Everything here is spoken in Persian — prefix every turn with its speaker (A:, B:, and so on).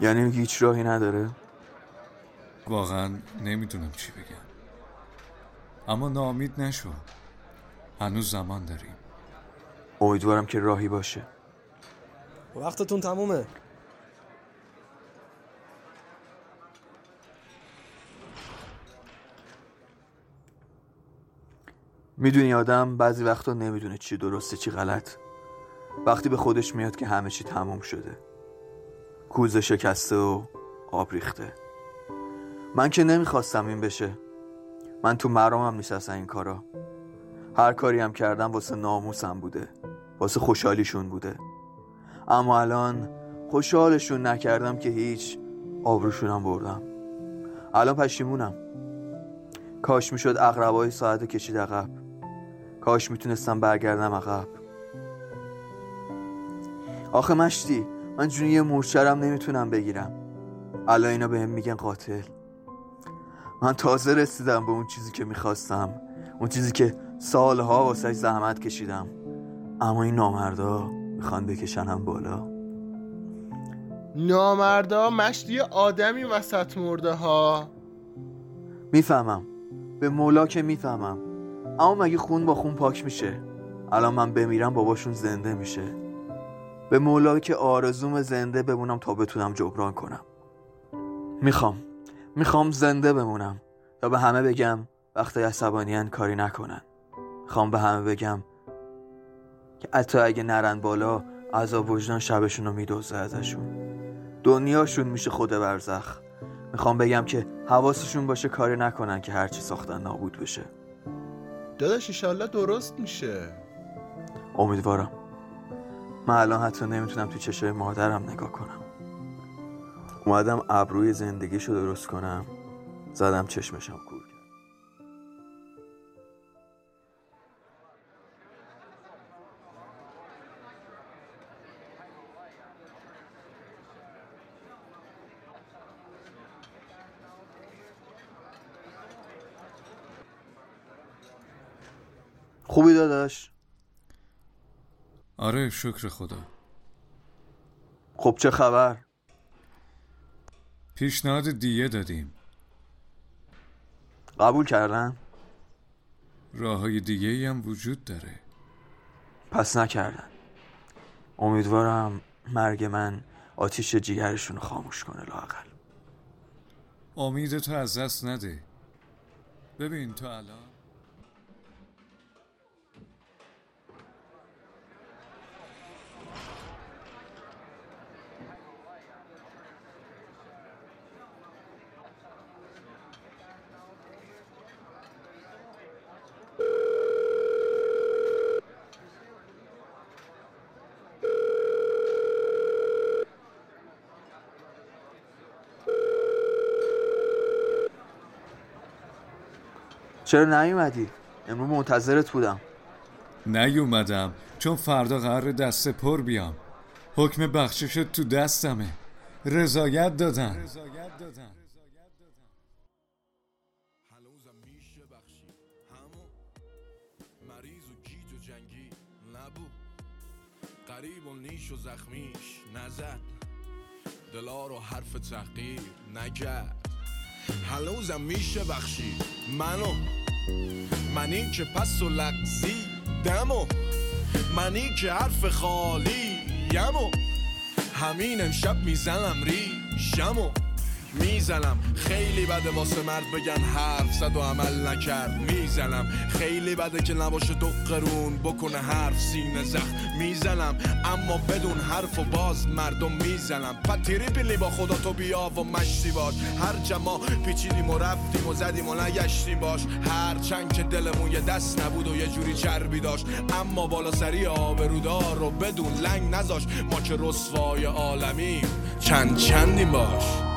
A: یعنی هیچ راهی نداره؟
B: واقعا نمی‌دونم چی بگم. اما نامید نشو. هنوز زمان داریم.
A: امیدوارم که راهی باشه.
C: وقتتون تمومه.
A: می‌دونی آدم بعضی وقتا نمی‌دونه چی درسته چی غلط. وقتی به خودش میاد که همه چی تموم شده. کوزه شکسته و آب ریخته. من که نمی‌خواستم این بشه. من تو مرامم اصلا این کارا. هر کاری هم کردم واسه ناموسم بوده. واسه خوشحالیشون بوده. اما الان خوشحالشون نکردم که هیچ آبروشونم بردم. الان پشیمونم. کاش می‌شد اقربای ساعت کشید عقب. کاش می‌تونستم برگردم عقب. آخه مشتی من جونی یه مورچرم نمی‌تونم بگیرم. الان اینا بهم میگن قاتل. من تازه رسیدم به اون چیزی که می‌خواستم. اون چیزی که سالها واسه زحمت کشیدم. اما این نامردا می‌خوان بکشنم بالا.
D: نامردا مشتی آدمی وسط مرده ها
A: می‌فهمم. به مولا که می‌فهمم. اما مگه خون با خون پاک میشه؟ الان من بمیرم باباشون زنده میشه. به مولا که آرزوم زنده بمونم تا بتونم جبران کنم. می‌خوام. می‌خوام زنده بمونم. تا به همه بگم وقتی عصبانیان کاری نکنن. می‌خوام به همه بگم که حتی اگه نرن بالا عذاب وجدان شبشون رو میدوزه ازشون. دنیاشون میشه خود برزخ. می‌خوام بگم که حواسشون باشه کاری نکنن که هرچی ساختن نابود بشه.
D: داداش ایشالله درست میشه.
A: امیدوارم. من الان حتی نمی‌تونم تو چشای مادرم نگاه کنم. اومدم ابروی زندگیشو درست کنم زدم چشمشم کور کرد. خوبی داداش؟
B: آره شکر خدا.
A: خب چه خبر؟
B: پیشنهاد دیه دادیم.
A: قبول کردن
B: راه های دیگه ای هم وجود داره.
A: پس نکردن امیدوارم مرگ من آتیش جیگرشون رو خاموش کنه لاقل
B: امید تو از دست نده. ببین تو الان
A: چرا نیومدی؟ امروز منتظرت بودم.
B: نیومدم. چون فردا قرار دست پر بیام. حکم بخشش تو دستمه. رضایت دادن.
E: جنگی نبود قریب و نیش و زخمیش نزد دلا رو حرف تحقیر نگرد هنوزم میشه بخشی. منو منی که پس و لغزی دمو. منی که حرف خالی یمو. همین امشب می‌زنم ریشمو. می‌زنم. خیلی بده واسه مرد بگن حرف زد و عمل نکرد. می‌زنم. خیلی بده که نباشه دو قرون بکنه حرف. سینه زخم. می‌زنم. اما بدون حرف و باز مردم می‌زنم. پتیری پیلی با خدا تو بیا و مشتی باش. هر جما پیچیدیم و رفتیم و زدیم و نگشتیم باش. هر چند که دلمون یه دست نبود و یه جوری چربی داشت. اما بالا سری آبرودار رو بدون لنگ نذاش. ما که رسوای عالمیم. چند چندیم باش.